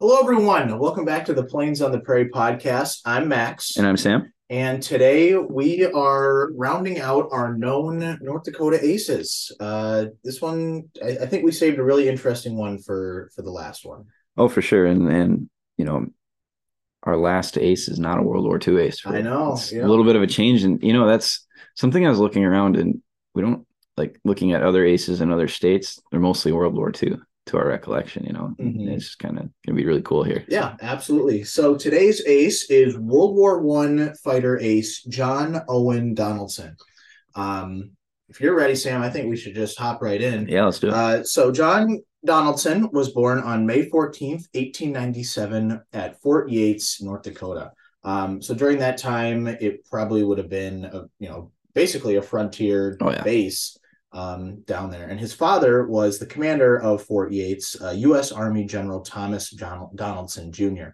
Hello, everyone. Welcome back to the Plains on the Prairie podcast. I'm Max. And I'm Sam. And today we are rounding out our known North Dakota aces. Uh, this one, I, I think we saved a really interesting one for for the last one. Oh, for sure. And and you know, our last ace is not a World War II ace. I know. Yeah. A little bit of a change, and you know, that's something I was looking around, and we don't like looking at other aces in other states. They're mostly World War II to our recollection. You know, mm-hmm. it's kind of gonna be really cool here. Yeah, absolutely. So today's ace is World War One fighter ace John Owen Donaldson. Um, if you're ready, Sam, I think we should just hop right in. Yeah, let's do it. Uh, so John Donaldson was born on May 14th, 1897, at Fort Yates, North Dakota. Um, so during that time, it probably would have been, a, you know, basically a frontier oh, yeah. base um, down there. And his father was the commander of Fort Yates, uh, U.S. Army General Thomas John- Donaldson Jr.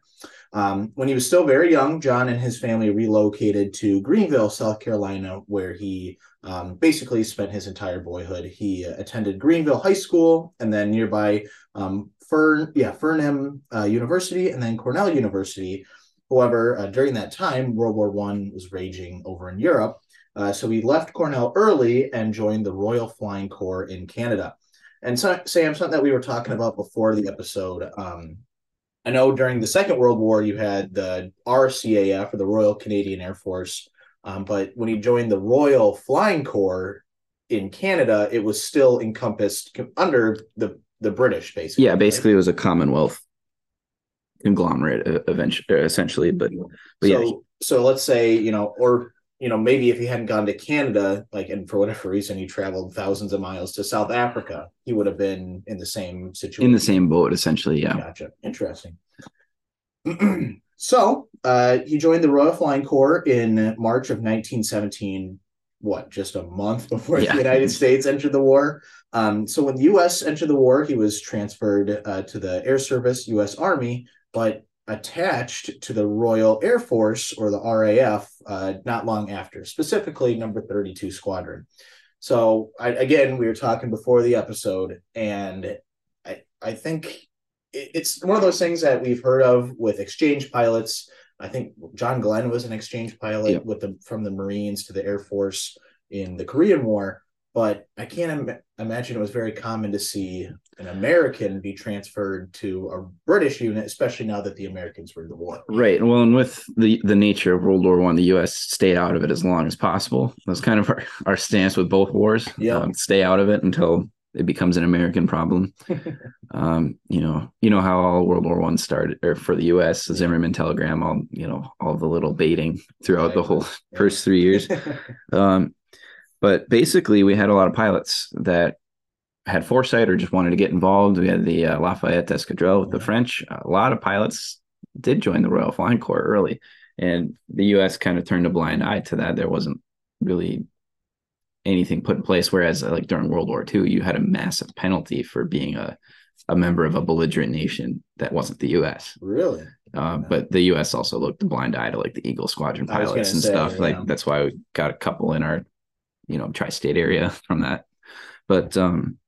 Um, when he was still very young, John and his family relocated to Greenville, South Carolina, where he um, basically spent his entire boyhood. He uh, attended Greenville High School and then nearby um, Fern, yeah, Fordham uh, University and then Cornell University. However, uh, during that time, World War One was raging over in Europe, uh, so he left Cornell early and joined the Royal Flying Corps in Canada. And so, Sam, something that we were talking about before the episode. Um, I know during the Second World War, you had the RCAF, or the Royal Canadian Air Force. Um, but when he joined the Royal Flying Corps in Canada, it was still encompassed under the, the British, basically. Yeah, basically, right? it was a Commonwealth conglomerate eventually, essentially. But, but so, yeah. So let's say, you know, or you know, maybe if he hadn't gone to Canada, like, and for whatever reason he traveled thousands of miles to South Africa, he would have been in the same situation. In the same boat, essentially. Yeah. Gotcha. Interesting. so uh, he joined the Royal Flying Corps in March of 1917. What, just a month before yeah. the United States entered the war? Um, so when the U.S. entered the war, he was transferred uh, to the Air Service, U.S. Army, but attached to the Royal Air Force or the RAF uh, not long after, specifically number 32 Squadron. So I, again, we were talking before the episode, and I I think it's one of those things that we've heard of with exchange pilots. I think John Glenn was an exchange pilot yep. with the from the Marines to the Air Force in the Korean War but I can't Im- imagine it was very common to see an American be transferred to a British unit, especially now that the Americans were in the war. Right. Well, and with the the nature of World War One, the U.S. stayed out of it as long as possible. That's kind of our, our stance with both wars. Yeah. Um, stay out of it until it becomes an American problem. um, you know, you know how all World War One started, or for the U.S. the Zimmerman telegram, all you know, all the little baiting throughout right. the whole yeah. first three years. um, but basically, we had a lot of pilots that had foresight or just wanted to get involved. We had the uh, Lafayette Escadrille with the French. A lot of pilots did join the Royal Flying Corps early, and the U.S. kind of turned a blind eye to that. There wasn't really anything put in place. Whereas, uh, like during World War II, you had a massive penalty for being a a member of a belligerent nation that wasn't the U.S. Really? Uh, but the U.S. also looked a blind eye to like the Eagle Squadron pilots and say, stuff. Yeah. Like that's why we got a couple in our you know tri-state area from that. But um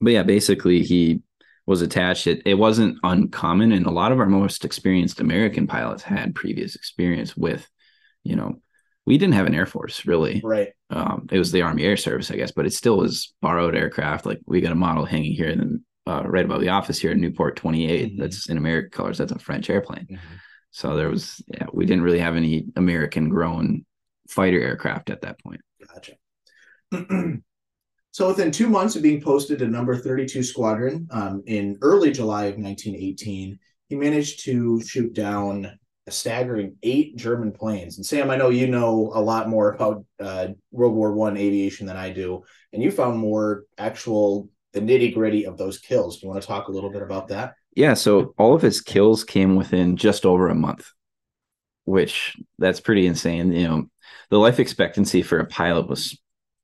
but yeah basically he was attached. It, it wasn't uncommon and a lot of our most experienced american pilots had previous experience with you know we didn't have an air force really. Right. Um, it was the army air service i guess but it still was borrowed aircraft. Like we got a model hanging here and then uh, right above the office here in Nieuport 28 mm-hmm. that's in american colors. That's a french airplane. Mm-hmm. so there was yeah we didn't really have any american grown fighter aircraft at that point. so within two months of being posted to number 32 Squadron um, in early July of 1918, he managed to shoot down a staggering eight German planes. And Sam, I know you know a lot more about uh, World War One aviation than I do, and you found more actual the nitty gritty of those kills. Do you want to talk a little bit about that? Yeah. So all of his kills came within just over a month, which that's pretty insane. You know, the life expectancy for a pilot was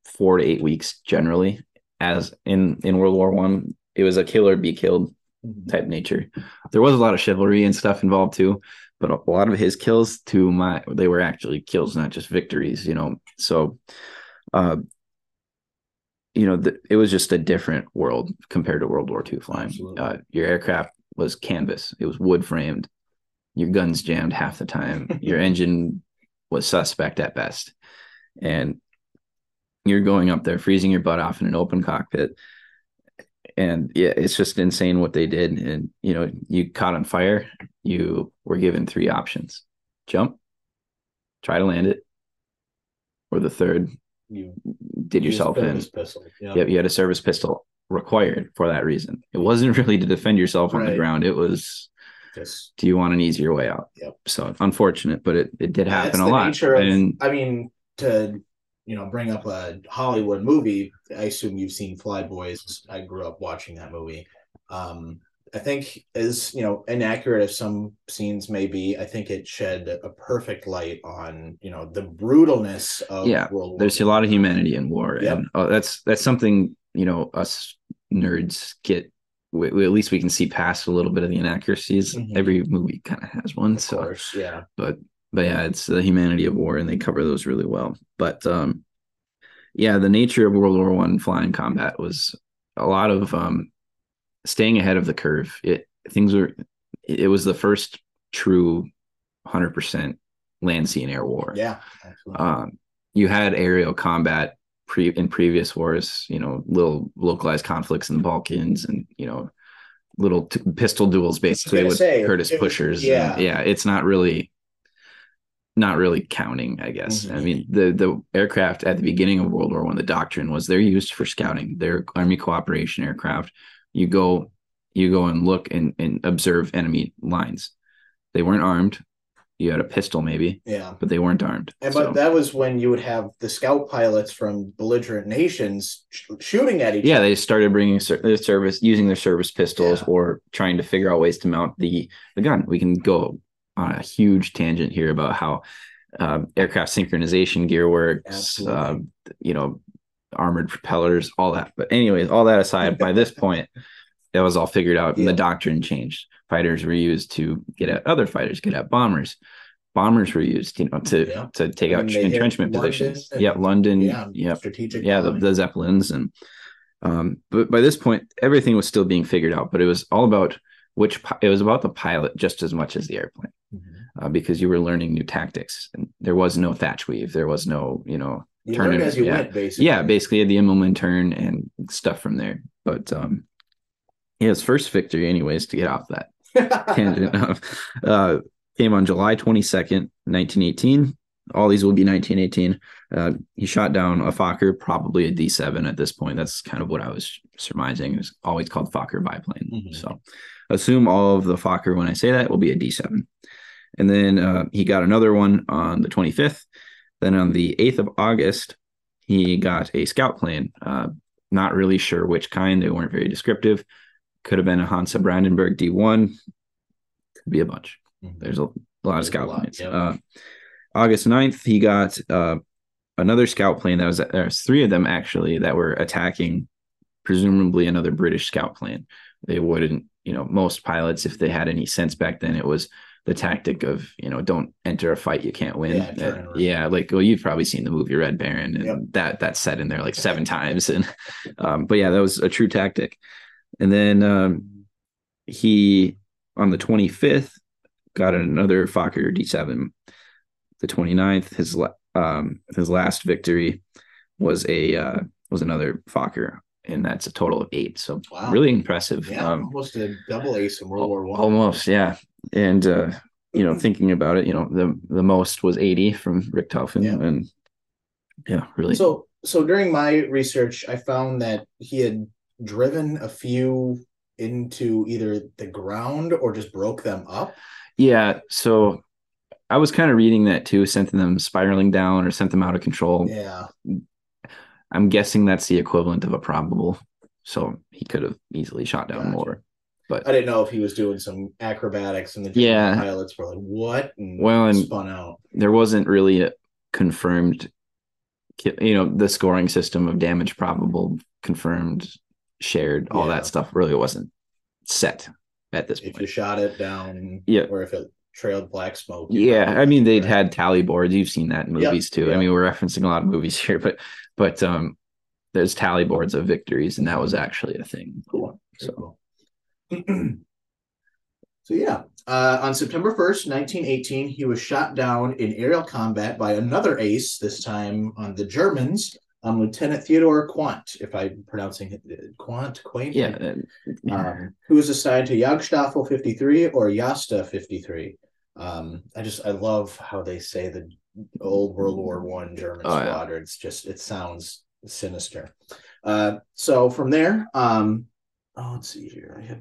four to eight weeks generally. As in in World War One, it was a kill or be killed mm-hmm. type nature. There was a lot of chivalry and stuff involved too, but a lot of his kills to my they were actually kills, not just victories. You know, so uh, you know, the, it was just a different world compared to World War II flying. Uh, your aircraft was canvas. It was wood framed. Your guns jammed half the time. Your engine was suspect at best. And you're going up there freezing your butt off in an open cockpit. And yeah, it's just insane what they did. And you know, you caught on fire, you were given three options. Jump, try to land it, or the third, You did yourself in. Yeah. Yep, you had a service pistol required for that reason. It wasn't really to defend yourself on the ground. It was Just do you want an easier way out? Yep. So unfortunate, but it, it did happen a lot. of- and I mean, to you know, bring up a Hollywood movie. I assume you've seen Flyboys. I grew up watching that movie. Um, I think as you know, inaccurate as some scenes may be, I think it shed a perfect light on you know the brutalness of Yeah, World War there's a lot of humanity in war, Yep. and oh, that's that's something you know us nerds get. We, we- at least we can see past a little bit of the inaccuracies. Mhm. Every movie kind of has one, Of so course, yeah. but but yeah, it's the humanity of war, and they cover those really well. But um, yeah, the nature of World War One flying combat was a lot of um, staying ahead of the curve. It things were. It was the first true, hundred percent land, sea, and air war. Yeah. Um, you had aerial combat pre in previous wars. You know, little localized conflicts in the Balkans, and you know, little t- pistol duels basically with say, Curtiss it pushers. yeah. and yeah. It's not really, not really counting. I guess. I Mhm. mean, the the aircraft at the beginning of World War One, the doctrine was they're used for scouting. They're army cooperation aircraft. You go, you go and look and and observe enemy lines. They weren't armed. You had a pistol maybe, yeah. but they weren't armed. And So- but that was when you would have the scout pilots from belligerent nations sh- shooting at each other. yeah other. they started bringing ser- their service using their service pistols Yeah. or trying to figure out ways to mount the the gun we can go on a huge tangent here about how um, aircraft synchronization gear works um, you know armored propellers all that but anyways all that aside by this point it was all figured out Yeah. the doctrine changed fighters were used to get at other fighters get at bombers bombers were used you know to Yeah. to take out And entrenchment positions and- yeah london Yeah, yeah strategic. yeah the, the zeppelins and um but by this point everything was still being figured out but it was all about which it was about the pilot just as much as the airplane. Uh, because you were learning new tactics and there was no Thach weave there was no you know You turn as you yeah. went, basically. yeah basically the Immelmann turn and stuff from there but um yeah his first victory anyways to get off that tangent of, uh, came on July 22nd, 1918. All these will be 1918. Uh, he shot down a Fokker, probably a D7 at this point. That's kind of what I was surmising. It was always called Fokker biplane. Mhm. So assume all of the Fokker when I say that will be a D7. And then uh, he got another one on the 25th. Then on the 8th of August, he got a scout plane. Uh, not really sure which kind. They weren't very descriptive. Could have been a Hansa Brandenburg D1. Could be a bunch. Mhm. There's a, a lot of There's a scout lot, planes. yep. Uh, August 9th, he got uh, another scout plane. That was there's three of them actually that were attacking, presumably another British scout plane. They wouldn't, you know, most pilots, if they had any sense back then, it was the tactic of, you know, don't enter a fight you can't win. Yeah, Uh, yeah, like well, you've probably seen the movie Red Baron, and Yep. that that's said in there like seven times. And um, but yeah, that was a true tactic. And then um, he on the 25th got another Fokker D7. The 29th, his um his last victory was a uh, was another Fokker, and that's a total of eight. So Wow. really impressive. Yeah, Um, almost a double ace in World War One. almost, yeah. And uh, you know, thinking about it, you know, the the most was 80 from Richthofen, Yeah. and yeah, really. So, so during my research, I found that he had driven a few into either the ground or just broke them up. Yeah, so I was kind of reading that too, sent them spiraling down or sent them out of control. Yeah, I'm guessing that's the equivalent of a probable. So he could have easily shot down Gotcha. more. But I didn't know if he was doing some acrobatics and the Yeah. pilots were like, "What?" and Well, and- spun out. there wasn't really a confirmed, you know, the scoring system of damage probable, confirmed, shared, all Yeah. that stuff really wasn't set at this point. If you shot it down, Yeah. or if it trailed black smoke. Yeah, I mean they'd right. had tally boards. You've seen that in Yep, movies too. I mean we're referencing a lot of movies here, but but um, there's tally boards of victories, and that was actually a thing. cool. So cool. So yeah, uh, on September 1st, 1918, he was shot down in aerial combat by another ace, this time on the Germans, um, Lieutenant Theodore Quant, if I'm pronouncing it Quandt, Quaint, Yeah. uh, um, who was assigned to Jagdstaffel 53 or Jasta 53. Um, I just I love how they say the old World War One German Oh, yeah. squadrons. Just it sounds sinister. Uh, so from there, um, oh, let's see here. I have.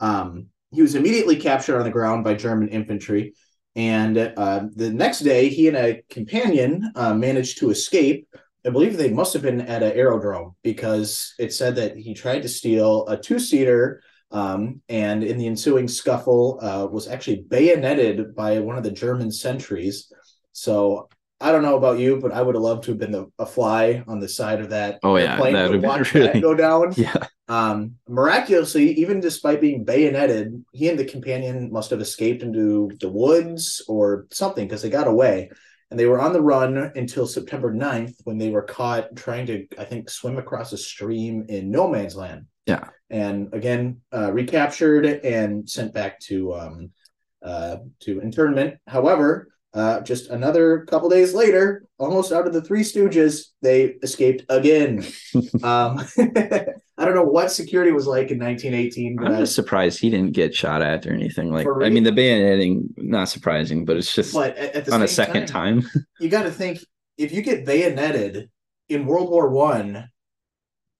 Um, he was immediately captured on the ground by German infantry, and uh, the next day, he and a companion uh, managed to escape. I believe they must have been at an aerodrome because it said that he tried to steal a two-seater um, and in the ensuing scuffle uh, was actually bayoneted by one of the German sentries. So I don't know about you, but I would have loved to have been the, a fly on the side of that Oh, yeah, airplane that would watch really- that go down. Yeah. Um, miraculously, even despite being bayoneted, he and the companion must have escaped into the woods or something because they got away. And they were on the run until September 9th when they were caught trying to, I think, swim across a stream in no man's land. Yeah. And again, uh, recaptured and sent back to um, uh, to internment. However, uh, just another couple days later, almost out of the Three Stooges, they escaped again. um, I don't know what security was like in 1918, but I'm just surprised he didn't get shot at or anything like. I mean, the bayoneting not surprising, but it's just but at, at on a second time, time. you got to think if you get bayoneted in World War One,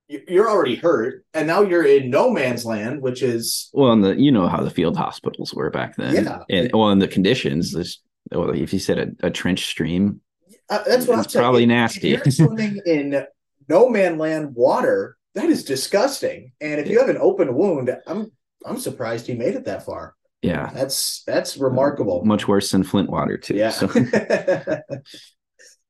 you- you're already hurt, and now you're in no man's land, which is Well, and the you know how the field hospitals were back then, Yeah. and well, and the conditions. This, if you said a, a trench stream, uh, that's what I'm saying. probably If- nasty. If you're swimming in no man land water, that is disgusting. And if you have an open wound, I'm I'm surprised he made it that far. yeah, That's that's remarkable. much worse than Flint water too. Yeah. So,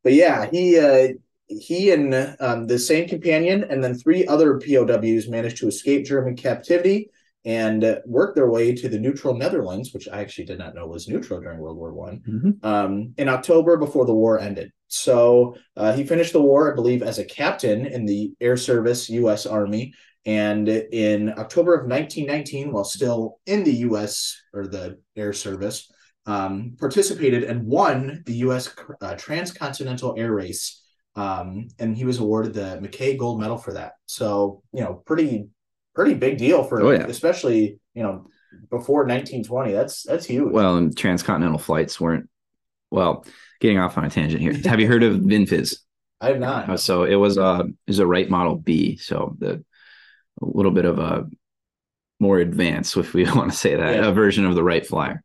but yeah, he uh he and um, the same companion and then three other POWs managed to escape German captivity and worked their way to the neutral Netherlands, which I actually did not know was neutral during World War One Mhm. um, in October before the war ended. So uh, he finished the war, I believe, as a captain in the Air Service U.S. Army. And in October of 1919, while still in the U.S. or the Air Service, um, participated and won the U.S. Uh, Transcontinental Air Race. Um, and he was awarded the Mackay Gold Medal for that. So, you know, pretty, pretty big deal for, Oh, yeah. especially, you know, before 1920. That's, that's huge. well, and transcontinental flights weren't. Well, getting off on a tangent here. Have you heard of Vin Fiz? I have not. Uh, so it was a it was a Wright Model B. So the a little bit of a more advanced, if we want to say that, Yeah. a version of the Wright Flyer.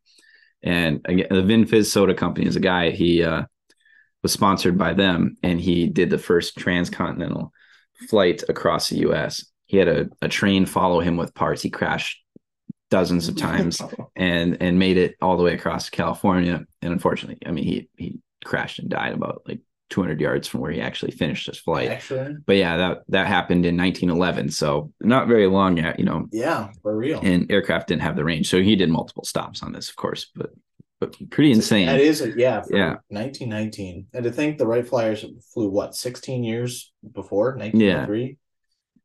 And again, the Vin Fiz Soda Company is a guy. He uh, was sponsored by them, and he did the first transcontinental flight across the U.S. He had a, a train follow him with parts. He crashed dozens of times oh. and and made it all the way across California. And unfortunately, I mean, he he crashed and died about like 200 yards from where he actually finished his flight. Actually, But yeah, that that happened in 1911, so not very long yet, you know. yeah, for real. And aircraft didn't have the range, so he did multiple stops on this, of course, but but pretty insane. That is, a, yeah, Yeah. 1919. And to think the Wright Flyers flew what 16 years before 1903.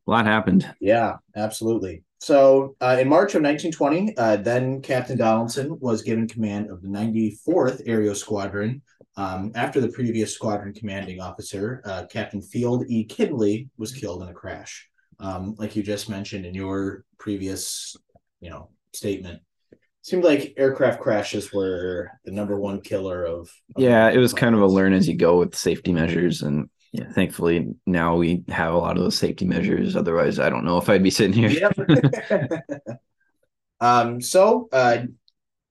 A lot happened. Yeah, absolutely. So uh, in March of 1920, uh, then Captain Donaldson was given command of the 94th Aerial Squadron. Um, after the previous squadron commanding officer, uh, Captain Field E. Kindley, was killed in a crash. Um, like you just mentioned in your previous, you know, statement, seemed like aircraft crashes were the number one killer of. of Yeah, it was kind of a learn as you go with safety measures, and yeah, thankfully now we have a lot of those safety measures. Otherwise, I don't know if I'd be sitting here. Yep. um, so, uh,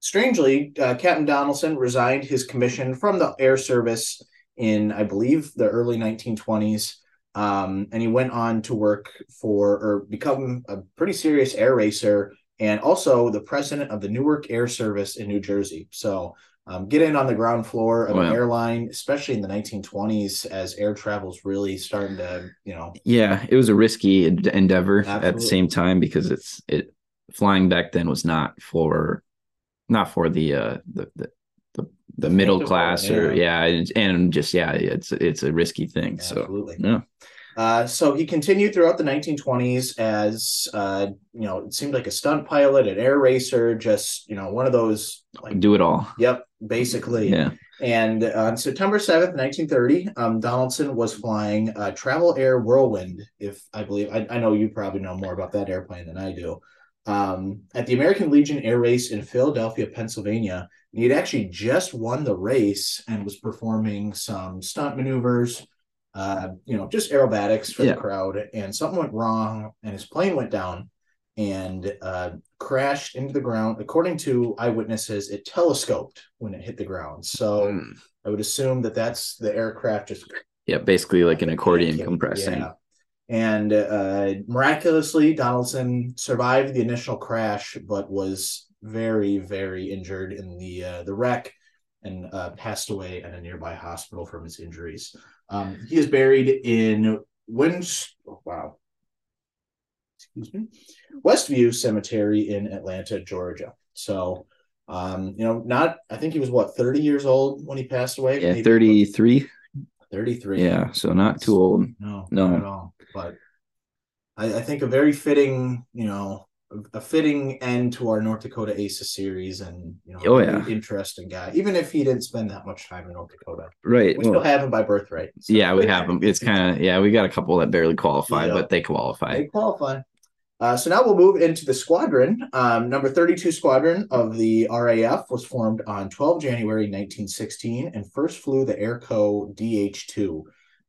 strangely, uh, Captain Donaldson resigned his commission from the Air Service in, I believe, the early 1920s. Um, and he went on to work for or become a pretty serious air racer and also the president of the Newark Air Service in New Jersey. So, um, get in on the ground floor of an Wow. airline, especially in the 1920s, as air travel's really starting to, you know, Yeah, it was a risky en- endeavor at the same time because it's it flying back then was not for not for the uh the the the, the middle class or yeah and, and just yeah it's it's a risky thing so absolutely. yeah Uh, so he continued throughout the 1920s as, uh, you know, it seemed like a stunt pilot, an air racer, just, you know, one of those like, do it all. Yep, basically. Yeah. And on September 7th, 1930, um, Donaldson was flying a Travel Air Whirlwind, if I believe, I, I know you probably know more about that airplane than I do. Um, at the American Legion Air Race in Philadelphia, Pennsylvania. And he'd actually just won the race and was performing some stunt maneuvers uh, you know, just aerobatics for yeah. the crowd. And something went wrong, and his plane went down and uh, crashed into the ground. According to eyewitnesses, it telescoped when it hit the ground. So mm. I would assume that that's the aircraft just. Yeah, basically like an accordion compressing. Yeah. And uh, miraculously, Donaldson survived the initial crash, but was very, very injured in the uh, the wreck and uh, passed away at a nearby hospital from his injuries. Um, he is buried in Winds. Oh, wow. Excuse me. Westview Cemetery in Atlanta, Georgia. So, um, you know, not. I think he was what thirty years old when he passed away. Yeah, thirty three. Thirty three. Yeah, so not too old. No, no, not at all. But I, I think a very fitting, you know, a fitting end to our North Dakota Aces series, and you know, oh yeah, interesting guy. Even if he didn't spend that much time in North Dakota, right? We well, still have him by birthright. So. Yeah, we have him. It's kind of yeah, we got a couple that barely qualify, but they qualify. They qualify. Uh, so now we'll move into the squadron. Um, number 32 Squadron of the RAF was formed on 12 January 1916 and first flew the Airco DH-2.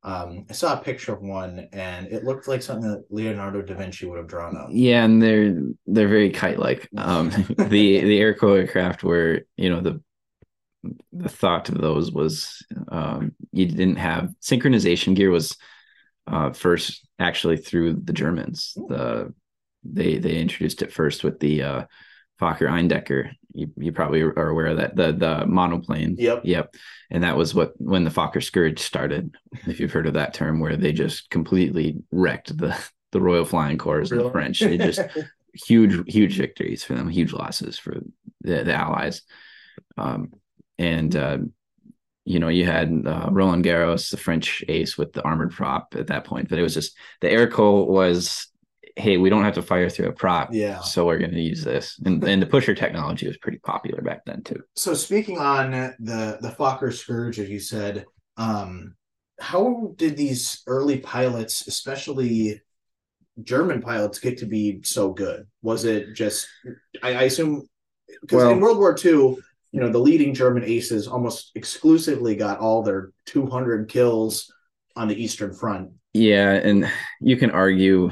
Um, I saw a picture of one, and it looked like something that Leonardo da Vinci would have drawn up. Yeah, and they're they're very kite-like. Um, the the airco aircraft were, you know, the the thought of those was um, you didn't have synchronization gear was uh, first actually through the Germans. The they they introduced it first with the uh, Fokker Eindecker. You, you probably are aware of that the the monoplane. Yep. Yep. And that was what when the Fokker Scourge started, if you've heard of that term, where they just completely wrecked the the Royal Flying Corps really? and the French. They just huge huge victories for them, huge losses for the, the Allies. Um, and uh, you know, you had uh, Roland Garros, the French ace with the armored prop at that point, but it was just the Airco was hey, we don't have to fire through a prop. Yeah. So we're going to use this. And, and the pusher technology was pretty popular back then too. So speaking on the the Fokker Scourge, as you said, um, how did these early pilots, especially German pilots, get to be so good? Was it just I, I assume because well, in World War II, you know, the leading German aces almost exclusively got all their 200 kills on the Eastern Front. Yeah, and you can argue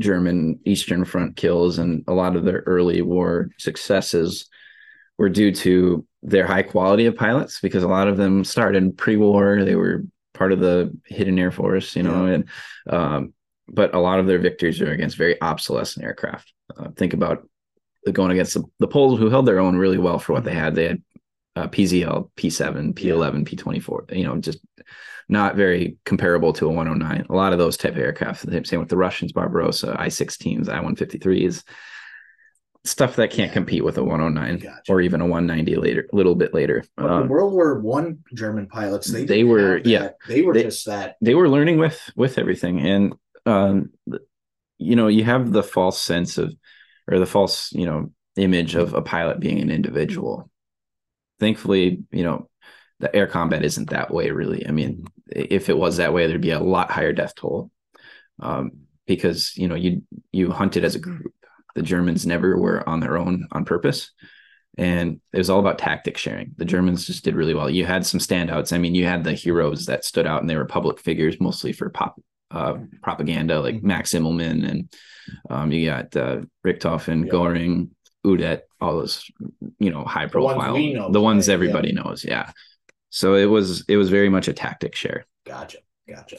German Eastern Front kills and a lot of their early war successes were due to their high quality of pilots because a lot of them started pre-war. They were part of the hidden air force, you know, yeah. and um, but a lot of their victories are against very obsolescent aircraft. Uh, think about going against the, the Poles who held their own really well for what they had. They had uh, PZL, P7, P11, P24. You know, just not very comparable to a 109. A lot of those type of aircraft, the same with the Russians, Barbarossa, I-16s, I-153s, stuff that can't yeah. compete with a 109 gotcha. or even a 190 later, a little bit later. Um, World War One German pilots, they they were yeah, they were they, just that. They were learning with with everything, and um, you know, you have the false sense of or the false you know image of a pilot being an individual. Thankfully, you know, the air combat isn't that way really. I mean, if it was that way, there'd be a lot higher death toll. Um, because you know you you hunted as a group. The Germans never were on their own on purpose, and it was all about tactic sharing. The Germans just did really well. You had some standouts. I mean, you had the heroes that stood out, and they were public figures mostly for pop uh, propaganda, like mm-hmm. Max Immelmann, and um, you got uh, Richthofen, yeah. Goring, Udet, all those you know high profile, the ones, know, the ones everybody yeah. knows. Yeah. So it was it was very much a tactic share. Gotcha, gotcha.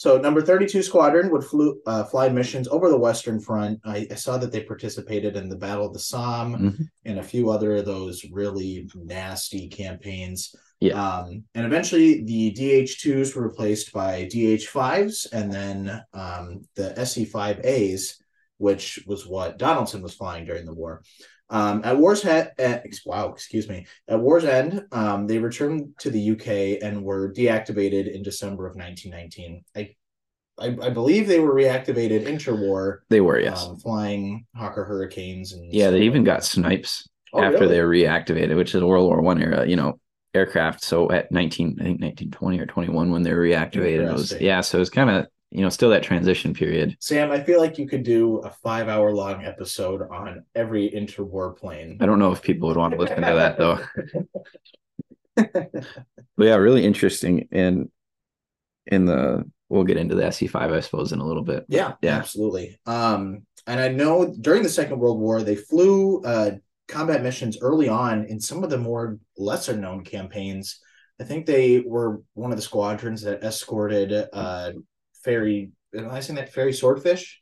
So number 32 Squadron would flew, uh, fly missions over the Western Front. I, I, saw that they participated in the Battle of the Somme mm-hmm. and a few other of those really nasty campaigns. Yeah. Um, and eventually the DH2s were replaced by DH5s and then um, the SE5As, which was what Donaldson was flying during the war. Um, at war's head, at, wow, excuse me. At war's end, um, they returned to the UK and were deactivated in December of 1919. I I, I believe they were reactivated interwar, They were, yes. um, flying Hawker Hurricanes and yeah, they even like got snipes Oh, after really? they were reactivated, which is a World War One era, you know, aircraft. So at 19, I think 1920 or 21 when they were reactivated, it was yeah. So it was kind of you know still that transition period. Sam, I feel like you could do a five hour long episode on every interwar plane. I don't know if people would want to listen to that though. But yeah, really interesting. And in the we'll get into the SE five, I suppose, in a little bit. Yeah, Yeah. absolutely. Um, and I know during the Second World War, they flew uh, combat missions early on in some of the more lesser known campaigns. I think they were one of the squadrons that escorted uh, Fairey. Am I saying that Fairey swordfish?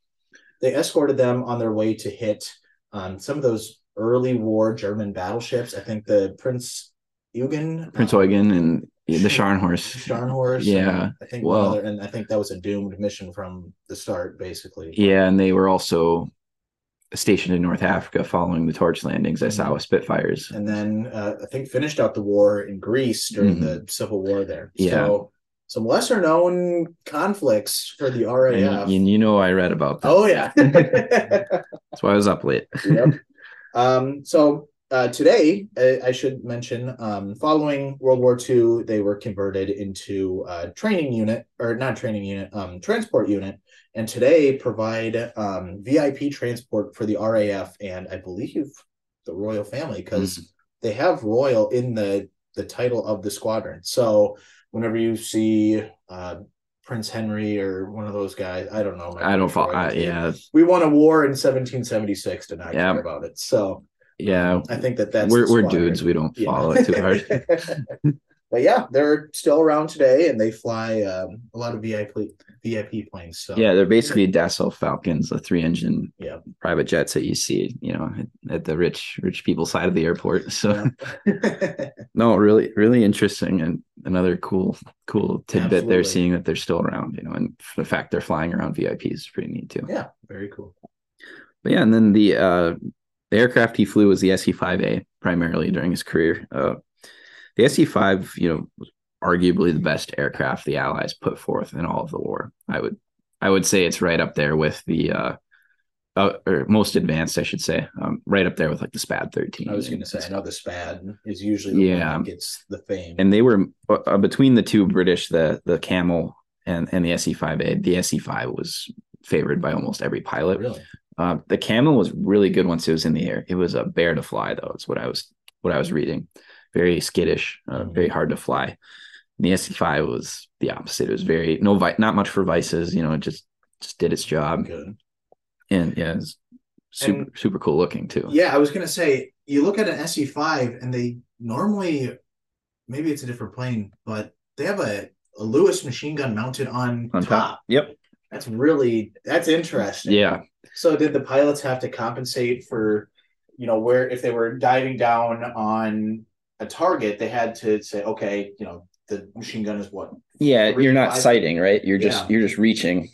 They escorted them on their way to hit um, some of those early war German battleships. I think the Prince Eugen, Prince uh, Eugen and the Scharnhorst. Scharnhorst. Yeah. I think Well- and I think that was a doomed mission from the start, basically. Yeah, and they were also stationed in North Africa following the torch landings I saw Mhm. with Spitfires. and then uh, I think finished out the war in Greece during the Civil War there. Mm-hmm. Yeah. So some lesser known conflicts for the RAF. And, and you know I read about that. oh yeah. That's why I was up late. yep. Um, so uh, today, I, I should mention, um, following World War II, they were converted into a training unit, or not training unit, um, transport unit, and today provide um, VIP transport for the RAF and I believe the royal family because they have royal in the the title of the squadron. So whenever you see uh, Prince Henry or one of those guys, I don't know. I don't follow. I, yeah, we won a war in 1776 to not Yeah. care about it. So yeah. I think that that's We're we're dudes. We don't Yeah. follow it too hard. but yeah, they're still around today, and they fly um, a lot of VIP VIP planes. So Yeah, they're basically Dassault Falcons, the three engine Yeah. private jets that you see, you know, at, at the rich rich people side of the airport. So Yeah. no, really, really interesting and another cool, cool tidbit Absolutely. they're seeing that they're still around, you know, and the fact they're flying around VIPs is pretty neat too. yeah, very cool. But yeah, and then the uh the aircraft he flew was the SE5A primarily during his career. Uh the SE5, you know, was arguably the best aircraft the Allies put forth in all of the war. I would I would say it's right up there with the uh, uh or most advanced, I should say, um, right up there with like the SPAD 13. I was going to say, I know the SPAD is usually the Yeah. one that gets the fame. and they were uh, between the two British, the the Camel and and the SE5A. The SE5 was favored by almost every pilot. really, Uh, the Camel was really good once it was in the air. It was a bear to fly, though. It's what I was what I was reading. Very skittish, uh, Mhm. very hard to fly. And the SE5 was the opposite. It was very no vi- not much for vices. You know, it just just did its job, good. and yeah, it's super And- super cool looking too. Yeah, I was going to say, you look at an SE5, and they normally, maybe it's a different plane, but they have a, a Lewis machine gun mounted on, on top. top. Yep. That's really that's interesting. Yeah. So did the pilots have to compensate for, you know, where if they were diving down on a target, they had to say, okay, you know, the machine gun is what? Yeah. You're not five? sighting, right? You're just Yeah. you're just reaching,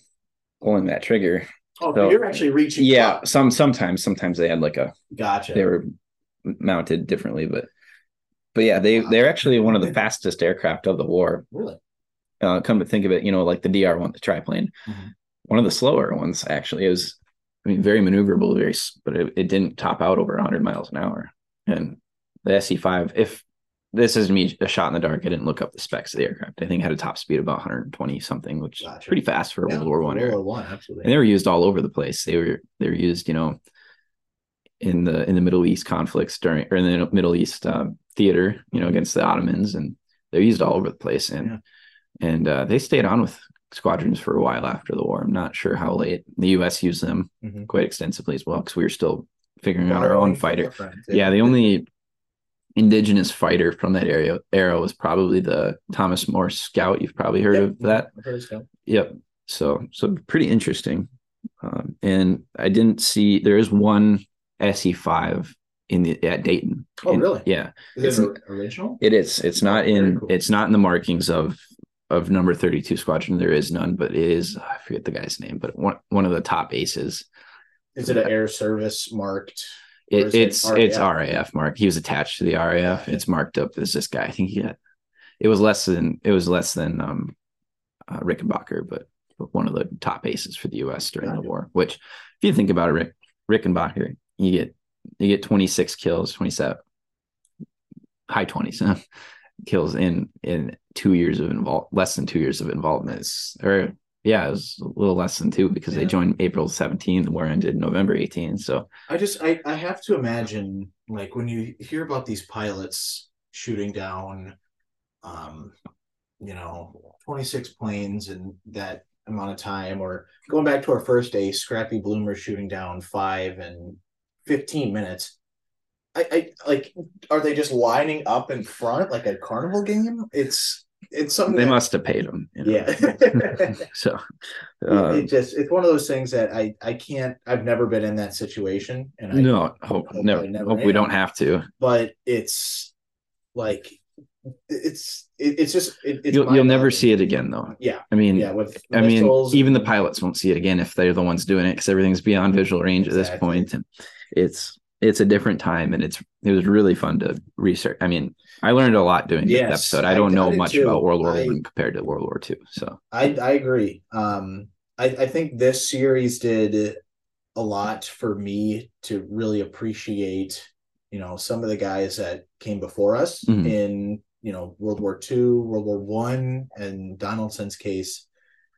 pulling that trigger. Oh, So- you're actually reaching. Yeah. up. Some sometimes sometimes they had like a Gotcha. they were mounted differently, but but yeah, they Wow. they're actually one of the fastest aircraft of the war. really. Uh, come to think of it, you know, like the DR one, the triplane, Mhm. one of the slower ones actually. It was, I mean, very maneuverable, very, but it, it didn't top out over 100 miles an hour. And the SE5, if this is me a shot in the dark, I didn't look up the specs of the aircraft. I think it had a top speed of about 120 something, which is pretty fast for a Yeah, World War One era. World War One, absolutely. and they were used all over the place. They were they were used, you know, in the in the Middle East conflicts during or in the Middle East uh, theater, you know, against the Ottomans, and they're used all over the place. And and uh, they stayed on with squadrons for a while after the war. I'm not sure how late. The U.S. used them Mhm. quite extensively as well because we were still figuring out our own fighter. Yeah, the only indigenous fighter from that area era was probably the Thomas Morse Scout. You've probably heard Yep. of that. Heard of. Yep. So so pretty interesting. Um, and I didn't see there is one SE five in the at Dayton. Oh, In- really? Yeah, Is it original? it is. It's not in cool. it's not in the markings of of number 32 squadron. There is none, but it is I forget the guy's name, but one one of the top aces. Is it an air service marked? It, is it it's it's RAF? Mark. He was attached to the RAF. It's marked up as this guy. I think he had it was less than it was less than um uh, Rickenbacker, but one of the top aces for the U.S. during the war. Which, if you think about it, Rick Rickenbacker, you get you get 26 kills, 27 high 20s kills in in two years of involve less than two years of involvement. It's, or yeah, it was a little less than two because yeah. they joined April 17, the war ended November 18. So I just I, I have to imagine like when you hear about these pilots shooting down um you know 26 planes in that amount of time or going back to our first day scrappy bloomer shooting down five and 15 minutes I, I like are they just lining up in front like a carnival game it's it's something they that, must have paid them you know? yeah. So uh, it just it's one of those things that i i can't i've never been in that situation and I no hope, hope never, never hope we don't have to. But it's like it's it, it's just it, it's you'll, you'll never see it again though. Yeah. I mean yeah with i mean even the pilots won't see it again if they're the ones doing it because everything's beyond visual range exactly. at this point and it's it's a different time and it's it was really fun to research. I mean, I learned a lot doing yes, this episode. I don't I know much too. about World War I, One compared to World War Two. So I I agree. Um, I I think this series did a lot for me to really appreciate you know some of the guys that came before us mm-hmm. in you know World War Two, World War One, and Donaldson's case.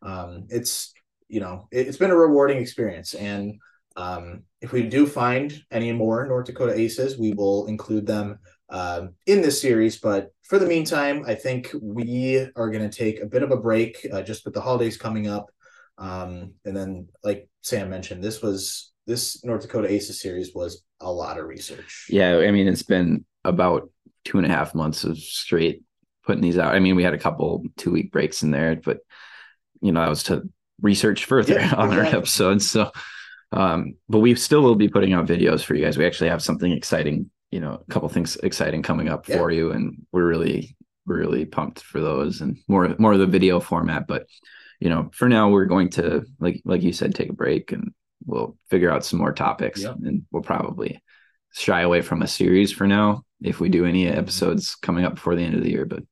Um, it's you know it, it's been a rewarding experience and um, if we do find any more North Dakota Aces, we will include them um, in this series. But for the meantime, I think we are going to take a bit of a break uh, just with the holidays coming up. Um, and then, like Sam mentioned, this was this North Dakota Aces series was a lot of research. Yeah, I mean, it's been about two and a half months of straight putting these out. I mean, we had a couple two week breaks in there, but you know, I was to research further yeah, on exactly. our episodes. So um, but we still will be putting out videos for you guys. We actually have something exciting, you know, a couple things exciting coming up yeah. for you, and we're really, really pumped for those and more, more of the video format. But you know, for now, we're going to like, like you said, take a break and we'll figure out some more topics, yeah. and we'll probably shy away from a series for now if we do any episodes coming up before the end of the year. But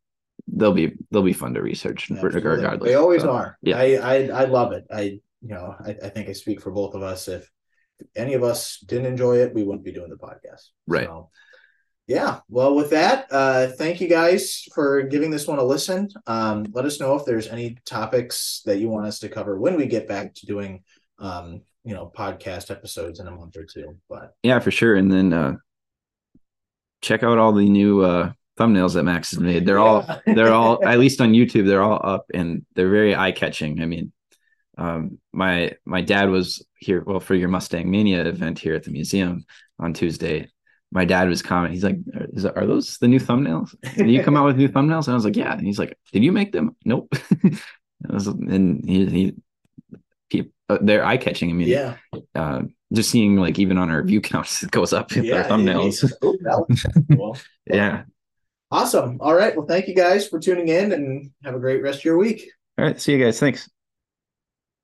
they'll be they'll be fun to research Absolutely. regardless. They always so, are. Yeah, I, I I love it. I you know, I, I think I speak for both of us. If any of us didn't enjoy it, we wouldn't be doing the podcast. Right. So, yeah. Well, with that, uh, thank you guys for giving this one a listen. Um, let us know if there's any topics that you want us to cover when we get back to doing, um, you know, podcast episodes in a month or two. But yeah, for sure. And then uh, check out all the new uh, thumbnails that Max has made. They're yeah. all they're all at least on YouTube. They're all up and they're very eye catching. I mean, um, my my dad was here well for your Mustang Mania event here at the museum on Tuesday. My dad was commenting. He's like, "Is are those the new thumbnails? Did you come out with new thumbnails?" And I was like, "Yeah." And he's like, "Did you make them?" Nope. was, and he, he, uh, they're eye catching. I mean, yeah. Uh, just seeing like even on our view counts, it goes up with yeah, our thumbnails. well, yeah. Awesome. All right. Well, thank you guys for tuning in and have a great rest of your week. All right. See you guys. Thanks.